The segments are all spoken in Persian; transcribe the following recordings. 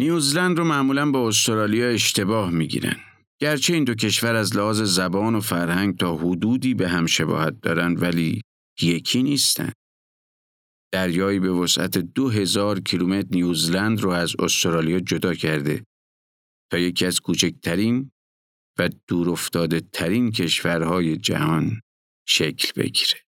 نیوزلند رو معمولا با استرالیا اشتباه می‌گیرن. گرچه این دو کشور از لحاظ زبان و فرهنگ تا حدودی به هم شباهت دارند ولی یکی نیستند. دریایی به وسعت دو هزار کیلومتر نیوزلند رو از استرالیا جدا کرده تا یکی از کوچکترین و دورافتاده ترین کشورهای جهان شکل بگیره.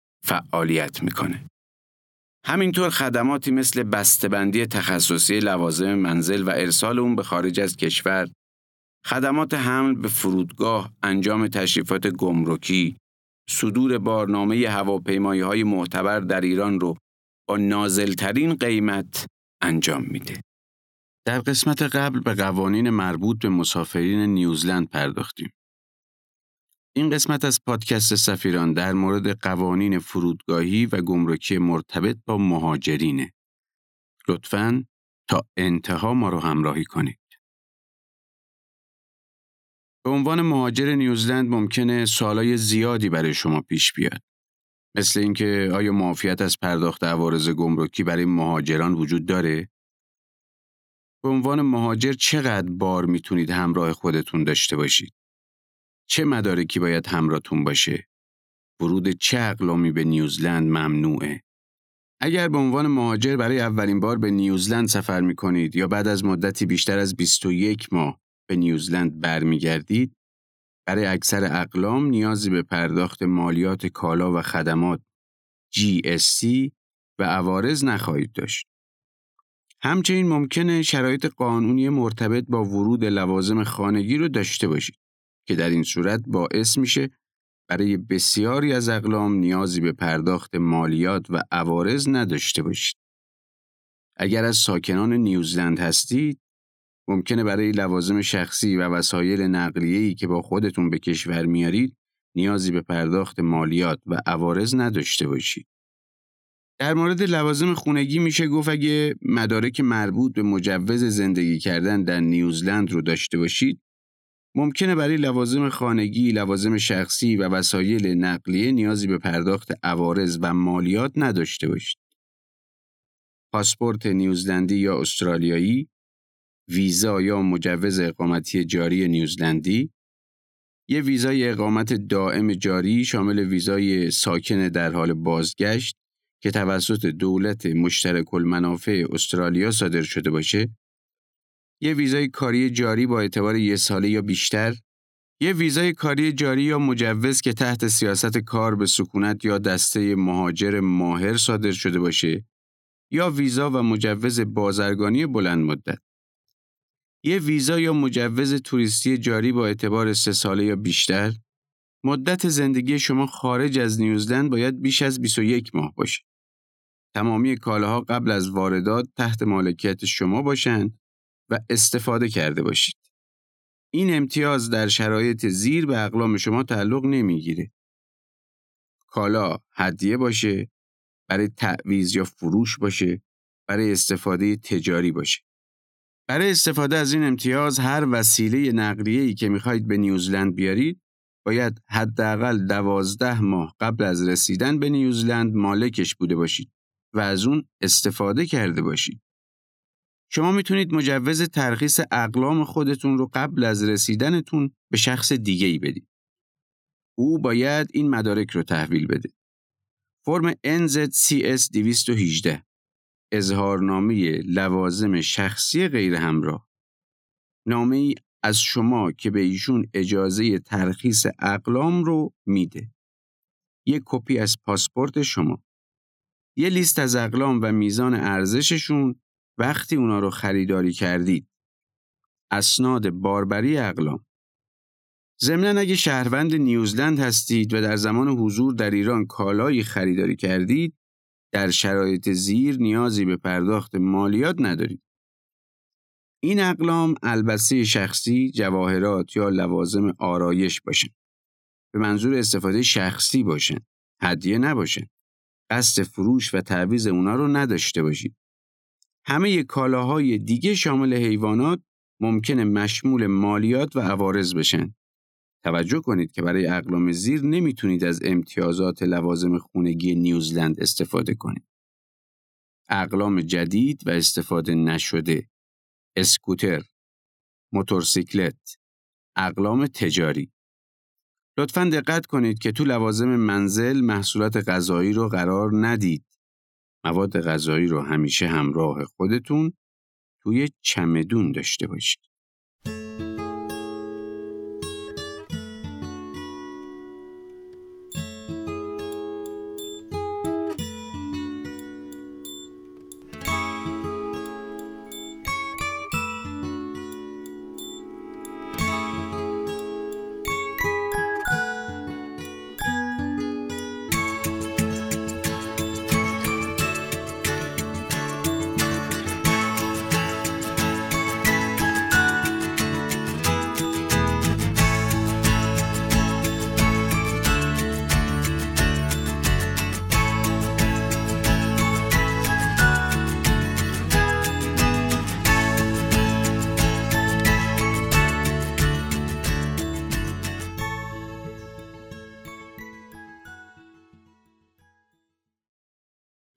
فعالیت می‌کنه. همینطور خدماتی مثل بسته‌بندی تخصصی لوازم منزل و ارسال اون به خارج از کشور، خدمات حمل به فرودگاه، انجام تشریفات گمرکی، صدور بارنامه هواپیمایی های معتبر در ایران رو با نازلترین قیمت انجام میده. در قسمت قبل به قوانین مربوط به مسافرین نیوزلند پرداختیم. این قسمت از پادکست سفیران در مورد قوانین فرودگاهی و گمرکی مرتبط با مهاجرینه. لطفاً تا انتها ما رو همراهی کنید. به عنوان مهاجر نیوزلند ممکنه سالای زیادی برای شما پیش بیاد. مثل اینکه آیا معافیت از پرداخت عوارض گمرکی برای مهاجران وجود داره؟ به عنوان مهاجر چقدر بار می‌تونید همراه خودتون داشته باشید؟ چه مدارکی باید همراهتون باشه؟ ورود چه اقلامی به نیوزلند ممنوعه؟ اگر به عنوان مهاجر برای اولین بار به نیوزلند سفر می کنید یا بعد از مدتی بیشتر از 21 ماه به نیوزلند برمیگردید، برای اکثر اقلام نیازی به پرداخت مالیات کالا و خدمات GST و عوارض نخواهید داشت. همچنین ممکنه شرایط قانونی مرتبط با ورود لوازم خانگی رو داشته باشید. که در این صورت باعث میشه برای بسیاری از اقلام نیازی به پرداخت مالیات و عوارض نداشته باشید. اگر از ساکنان نیوزلند هستید، ممکنه برای لوازم شخصی و وسایل نقلیه‌ای که با خودتون به کشور میارید، نیازی به پرداخت مالیات و عوارض نداشته باشید. در مورد لوازم خونگی میشه گفت اگه مدارک مربوط به مجوز زندگی کردن در نیوزلند رو داشته باشید، ممکنه برای لوازم خانگی، لوازم شخصی و وسایل نقلیه نیازی به پرداخت عوارض و مالیات نداشته باشید. پاسپورت نیوزلندی یا استرالیایی، ویزا یا مجوز اقامتی جاری نیوزلندی، یه ویزای اقامت دائم جاری شامل ویزای ساکن در حال بازگشت که توسط دولت مشترک المنافع استرالیا صادر شده باشه یه ویزای کاری جاری با اعتبار یه ساله یا بیشتر یه ویزای کاری جاری یا مجوز که تحت سیاست کار به سکونت یا دسته مهاجر ماهر صادر شده باشه یا ویزا و مجوز بازرگانی بلند مدت. یه ویزا یا مجوز توریستی جاری با اعتبار سه ساله یا بیشتر مدت زندگی شما خارج از نیوزلند باید بیش از 21 ماه باشه. تمامی کالاها قبل از واردات تحت مالکیت شما باشند و استفاده کرده باشید. این امتیاز در شرایط زیر به اقلام شما تعلق نمی‌گیره. کالا هدیه باشه، برای تعویز یا فروش باشه، برای استفاده تجاری باشه. برای استفاده از این امتیاز هر وسیله نقلیه‌ای که می‌خواهید به نیوزلند بیارید باید حداقل دوازده ماه قبل از رسیدن به نیوزلند مالکش بوده باشید و از اون استفاده کرده باشید. شما می‌تونید مجوز ترخیص اقلام خودتون رو قبل از رسیدنتون به شخص دیگه ای بدید. او باید این مدارک رو تحویل بده. فرم NZCS 218 اظهارنامه لوازم شخصی غیر همراه نامه ای از شما که به ایشون اجازه ترخیص اقلام رو میده. یک کپی از پاسپورت شما. یه لیست از اقلام و میزان ارزششون وقتی اونا رو خریداری کردید. اسناد باربری اقلام. ضمنا اگه شهروند نیوزلند هستید و در زمان حضور در ایران کالایی خریداری کردید، در شرایط زیر نیازی به پرداخت مالیات ندارید. این اقلام البسه شخصی، جواهرات یا لوازم آرایش باشن. به منظور استفاده شخصی باشن. هدیه نباشن. قصد فروش و تعویز اونا رو نداشته باشید. همه کالاهای دیگه شامل حیوانات ممکنه مشمول مالیات و عوارض بشن. توجه کنید که برای اقلام زیر نمی‌تونید از امتیازات لوازم خونگی نیوزلند استفاده کنید. اقلام جدید و استفاده نشده اسکوتر، موتورسیکلت، اقلام تجاری. لطفا دقت کنید که تو لوازم منزل محصولات غذایی رو قرار ندید. مواد غذایی رو همیشه همراه خودتون توی چمدون داشته باشید.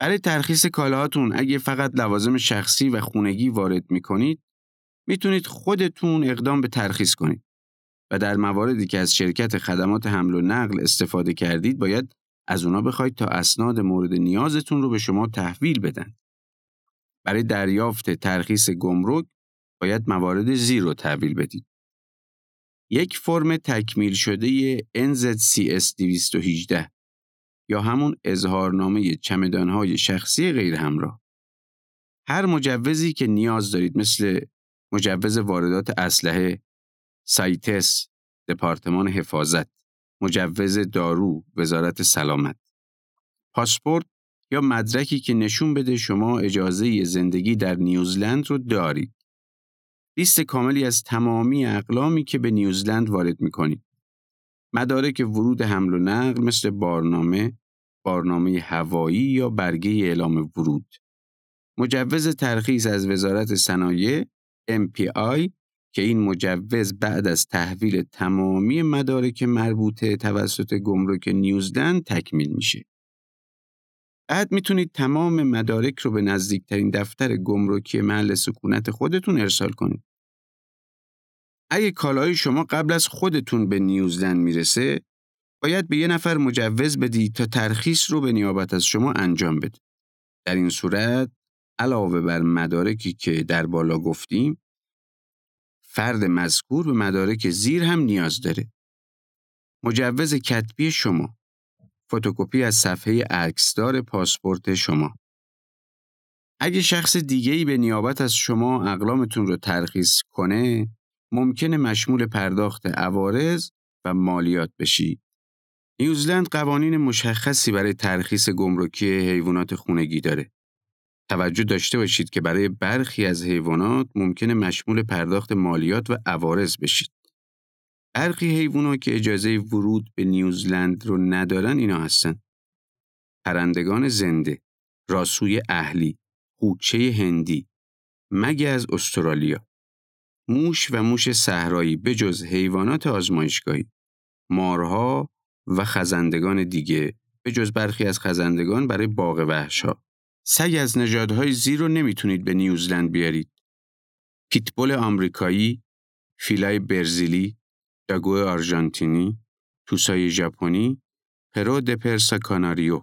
برای ترخیص کالاهاتون اگه فقط لوازم شخصی و خونگی وارد می‌کنید می‌تونید خودتون اقدام به ترخیص کنید و در مواردی که از شرکت خدمات حمل و نقل استفاده کردید باید از اونا بخواید تا اسناد مورد نیازتون رو به شما تحویل بدن. برای دریافت ترخیص گمرک باید موارد زیر رو تحویل بدید. یک فرم تکمیل شده NZCS 218 یا همون اظهارنامه چمدانهای شخصی غیر همراه. هر مجوزی که نیاز دارید مثل مجوز واردات اسلحه، سایتس، دپارتمان حفاظت، مجوز دارو، وزارت سلامت، پاسپورت یا مدرکی که نشون بده شما اجازه زندگی در نیوزلند رو دارید. لیست کاملی از تمامی اقلامی که به نیوزلند وارد می‌کنید. مدارک ورود حمل و نقل مثل بارنامه، بارنامه هوایی یا برگه اعلام ورود. مجوز ترخیص از وزارت صنایع MPI که این مجوز بعد از تحویل تمامی مدارک مربوطه توسط گمرک نیوزلند تکمیل میشه. بعد می‌تونید تمام مدارک رو به نزدیکترین دفتر گمرکی محل سکونت خودتون ارسال کنید. اگه کالای شما قبل از خودتون به نیوزلند می‌رسه باید به یه نفر مجوز بدید تا ترخیص رو به نیابت از شما انجام بده. در این صورت علاوه بر مدارکی که در بالا گفتیم فرد مذکور به مدارک زیر هم نیاز داره. مجوز کتبی شما فتوکپی از صفحه عکسدار پاسپورت شما اگه شخص دیگه‌ای به نیابت از شما اقلامتون رو ترخیص کنه ممکنه مشمول پرداخت عوارض و مالیات بشید. نیوزلند قوانین مشخصی برای ترخیص گمرکی حیوانات خونگی داره. توجه داشته باشید که برای برخی از حیوانات ممکنه مشمول پرداخت مالیات و عوارض بشید. برخی حیوانات که اجازه ورود به نیوزلند رو ندارن اینا هستن. پرندگان زنده، راسوی اهلی، خوکچه هندی، مگز استرالیا، موش و موش صحرایی بجز حیوانات آزمایشگاهی، مارها و خزندگان دیگه به جز برخی از خزندگان برای باغ وحشا. سگ از نژادهای زیر رو نمی‌تونید به نیوزلند بیارید. پیتبول آمریکایی، فیلای برزیلی، داگو آرژانتینی، توسای ژاپنی، پرو د پرسا کاناریو.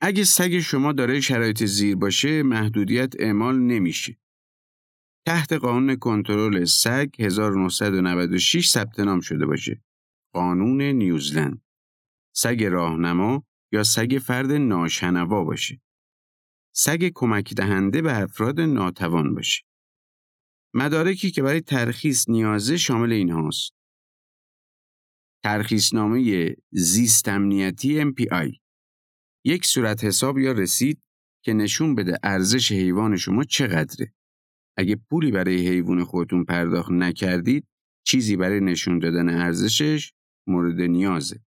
اگه سگ شما داره شرایط زیر باشه محدودیت اعمال نمیشه. تحت قانون کنترل سگ 1996 ثبت نام شده باشه. قانون نیوزلند. سگ راهنما یا سگ فرد ناشنوا باشه. سگ کمک دهنده به افراد ناتوان باشه. مدارکی که برای ترخیص نیازه شامل این هاست. ترخیصنامه زیست امنیتی MPI یک صورت حساب یا رسید که نشون بده ارزش حیوان شما چقدره. اگه پولی برای حیوان خودتون پرداخت نکردید، چیزی برای نشون دادن ارزشش مورد نیازه.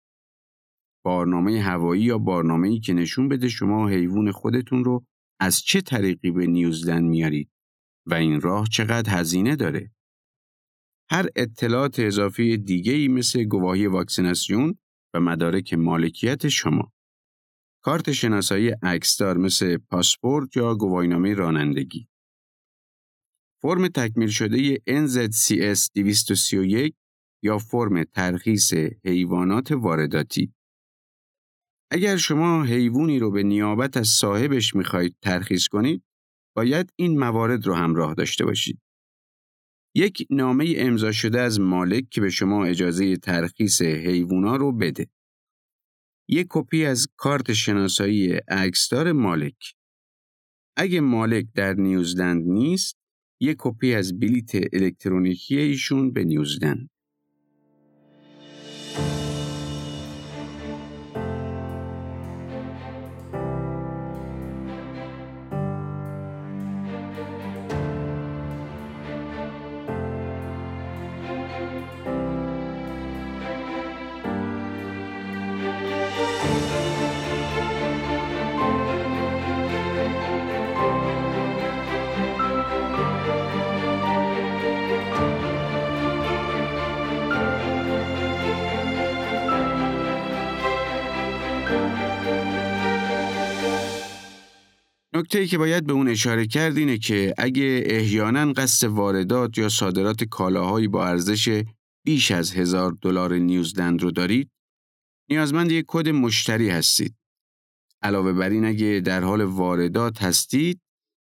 بارنامه هوایی یا ای که نشون بده شما حیوان خودتون رو از چه طریقی به نیوزلند میارید و این راه چقدر هزینه داره. هر اطلاعات اضافی دیگه ای مثل گواهی واکسیناسیون و مدارک مالکیت شما. کارت شناسایی عکسدار مثل پاسپورت یا گواهینامه رانندگی. فرم تکمیل شده NZCS 231 یا فرم ترخیص حیوانات وارداتی. اگر شما حیوانی رو به نیابت از صاحبش می‌خواهید ترخیص کنید، باید این موارد رو همراه داشته باشید. یک نامه امضا شده از مالک که به شما اجازه ترخیص حیوونا رو بده. یک کپی از کارت شناسایی عکسدار مالک. اگه مالک در نیوزلند نیست، یک کپی از بلیت الکترونیکی ایشون به نیوزلند. نکته که باید به اون اشاره کرد اینه که اگه احیانا قصد واردات یا صادرات کالاهایی با ارزش بیش از هزار دلار نیوزلند رو دارید، نیازمند یک کد مشتری هستید. علاوه بر این اگه در حال واردات هستید،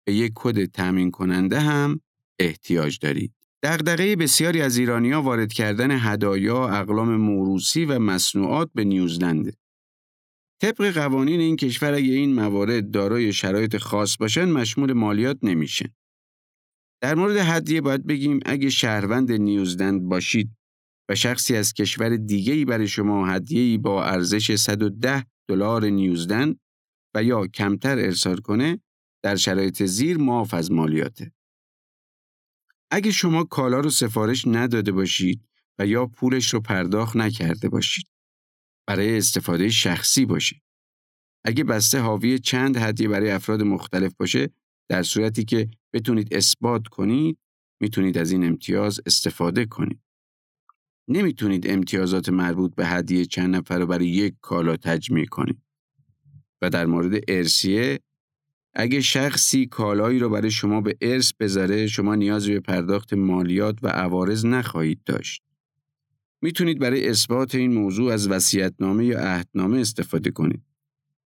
به یک کد تامین کننده هم احتیاج دارید. دغدغه بسیاری از ایرانیا وارد کردن هدایا، اقلام موروسی و مصنوعات به نیوزلنده. طبق قوانین این کشور اگه این موارد دارای شرایط خاص باشن مشمول مالیات نمیشه. در مورد هدیه باید بگیم اگه شهروند نیوزلند باشید و شخصی از کشور دیگه ای برای شما هدیه‌ای با ارزش 110 دلار نیوزلند و یا کمتر ارسال کنه در شرایط زیر معاف از مالیاته. اگه شما کالا رو سفارش نداده باشید و یا پولش رو پرداخت نکرده باشید برای استفاده شخصی باشه. اگه بسته حاوی چند هدیه برای افراد مختلف باشه در صورتی که بتونید اثبات کنید می‌تونید از این امتیاز استفاده کنید. نمی‌تونید امتیازات مربوط به هدیه چند نفر رو برای یک کالا تجمیع کنید. و در مورد ارسیه اگه شخصی کالایی رو برای شما به ارث بذاره شما نیاز به پرداخت مالیات و عوارض نخواهید داشت. می‌تونید برای اثبات این موضوع از وصیت‌نامه یا عهدنامه استفاده کنید.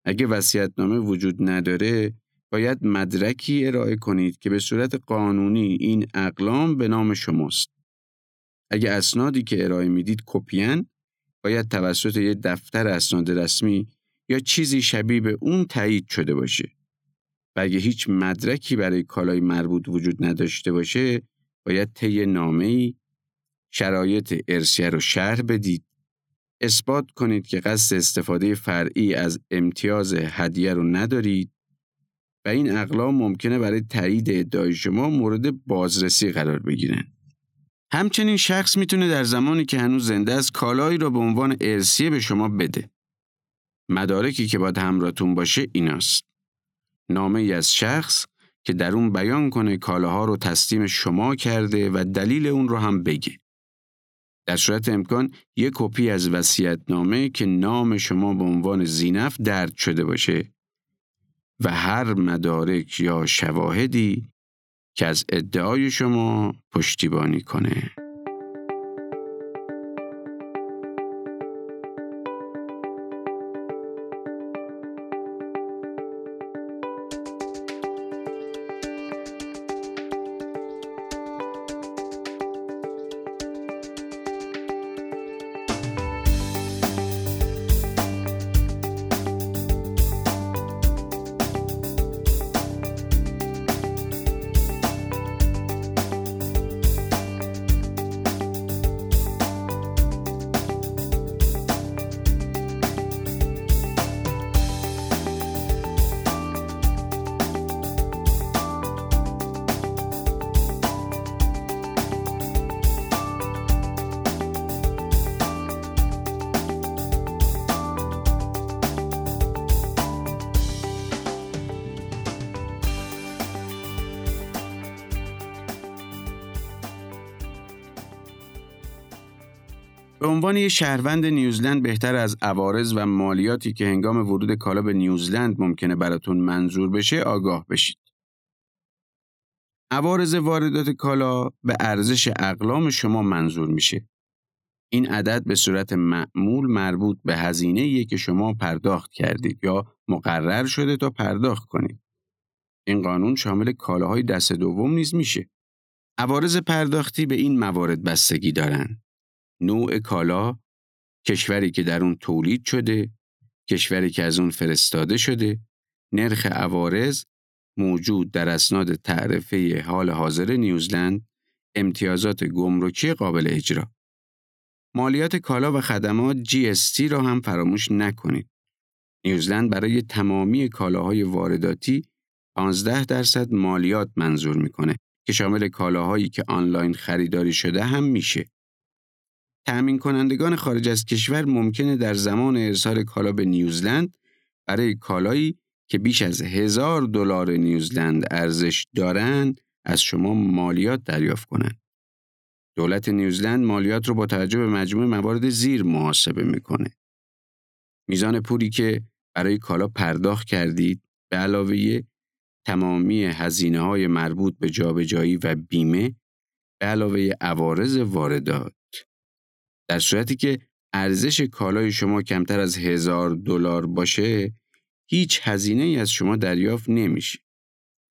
اگه وصیت‌نامه وجود نداره، باید مدرکی ارائه کنید که به صورت قانونی این اقلام به نام شماست. اگه اسنادی که ارائه می‌دید کپیان، باید توسط یک دفتر اسناد رسمی یا چیزی شبیه به اون تایید شده باشه. و اگه هیچ مدرکی برای کالای مربوط وجود نداشته باشه، باید طی نامه‌ای شرایط ارسیه رو شرح بدید اثبات کنید که قصد استفاده فرعی از امتیاز هدیه رو ندارید و این اقلام ممکنه برای تایید ادعای شما مورد بازرسی قرار بگیرن. همچنین شخص می‌تونه در زمانی که هنوز زنده است کالایی را به عنوان ارسیه به شما بده. مدارکی که باید همراهتون باشه ایناست. نامه ای از شخص که در اون بیان کنه کالاها رو تسلیم شما کرده و دلیل اون رو هم بگه. در صورت امکان یک کپی از نامه که نام شما به عنوان زینف درد شده باشه و هر مدارک یا شواهدی که از ادعای شما پشتیبانی کنه. به عنوان یک شهروند نیوزلند بهتر از عوارض و مالیاتی که هنگام ورود کالا به نیوزلند ممکنه براتون منظور بشه آگاه بشید. عوارض واردات کالا به ارزش اقلام شما منظور میشه. این عدد به صورت معمول مربوط به هزینه که شما پرداخت کردید یا مقرر شده تا پرداخت کنید. این قانون شامل کالاهای دست دوم نیز میشه. عوارض پرداختی به این موارد بستگی دارند. نوع کالا، کشوری که در اون تولید شده، کشوری که از اون فرستاده شده، نرخ عوارض موجود در اسناد تعرفه حال حاضر نیوزلند، امتیازات گمرکی قابل اجرا. مالیات کالا و خدمات GST را هم فراموش نکنید. نیوزلند برای تمامی کالاهای وارداتی 15 درصد مالیات منظور می‌کنه که شامل کالاهایی که آنلاین خریداری شده هم میشه. تأمین کنندگان خارج از کشور ممکنه در زمان ارسال کالا به نیوزلند برای کالایی که بیش از هزار دلار نیوزلند ارزش دارند از شما مالیات دریافت کنند. دولت نیوزلند مالیات رو با توجه به مجموع موارد زیر محاسبه می‌کنه. میزان پولی که برای کالا پرداخت کردید به علاوه تمامی هزینه های مربوط به جابجایی و بیمه به علاوه عوارض واردات در صورتی که ارزش کالای شما کمتر از هزار دلار باشه هیچ هزینه ای از شما دریافت نمیشه.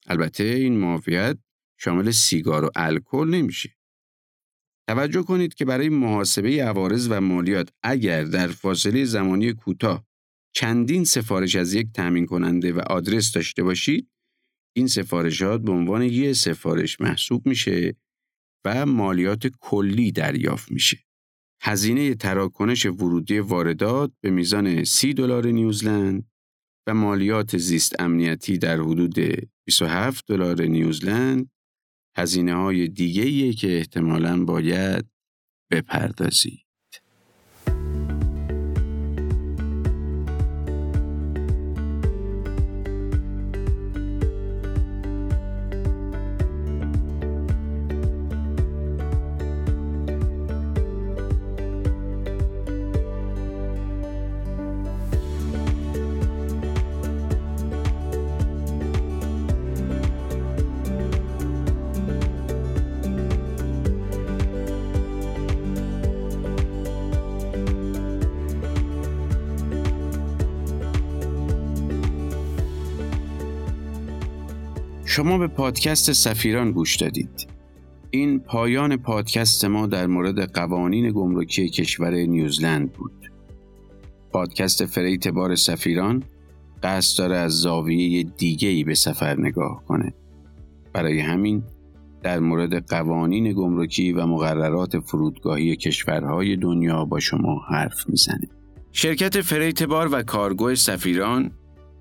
البته این معافیت شامل سیگار و الکل نمیشه. توجه کنید که برای محاسبه عوارض و مالیات اگر در فاصله زمانی کوتاه چندین سفارش از یک تامین کننده و آدرس داشته باشید این سفارشات به عنوان یک سفارش محسوب میشه و مالیات کلی دریافت میشه. هزینه تراکنش ورودی واردات به میزان 30 دلار نیوزلند و مالیات زیست امنیتی در حدود 27 دلار نیوزلند هزینه های دیگه که احتمالاً باید بپردازید. شما به پادکست سفیران گوش دادید. این پایان پادکست ما در مورد قوانین گمرکی کشور نیوزلند بود. پادکست freight بار سفیران قصد داره از زاویه دیگه ای به سفر نگاه کنه. برای همین در مورد قوانین گمرکی و مقررات فرودگاهی کشورهای دنیا با شما حرف می‌زنه. شرکت freight بار و کارگو سفیران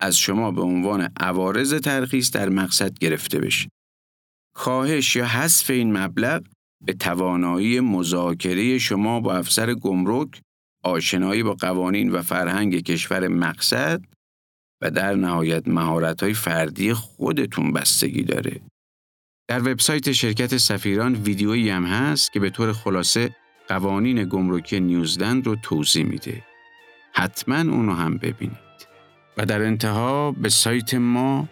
از شما به عنوان عوارض ترخیص در مقصد گرفته بشه. کاهش یا حذف این مبلغ به توانایی مذاکره شما با افسر گمرک، آشنایی با قوانین و فرهنگ کشور مقصد و در نهایت مهارت‌های فردی خودتون بستگی داره. در وبسایت شرکت سفیران ویدیویی هم هست که به طور خلاصه قوانین گمرکی نیوزلند رو توضیح میده. حتما اونو هم ببینید. و در انتها به سایت ما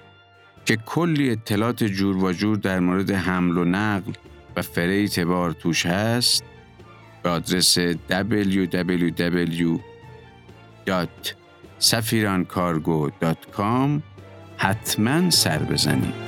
که کلی اطلاعات جور و جور در مورد حمل و نقل و فریت بار توش هست به آدرس www.safirancargo.com حتما سر بزنید.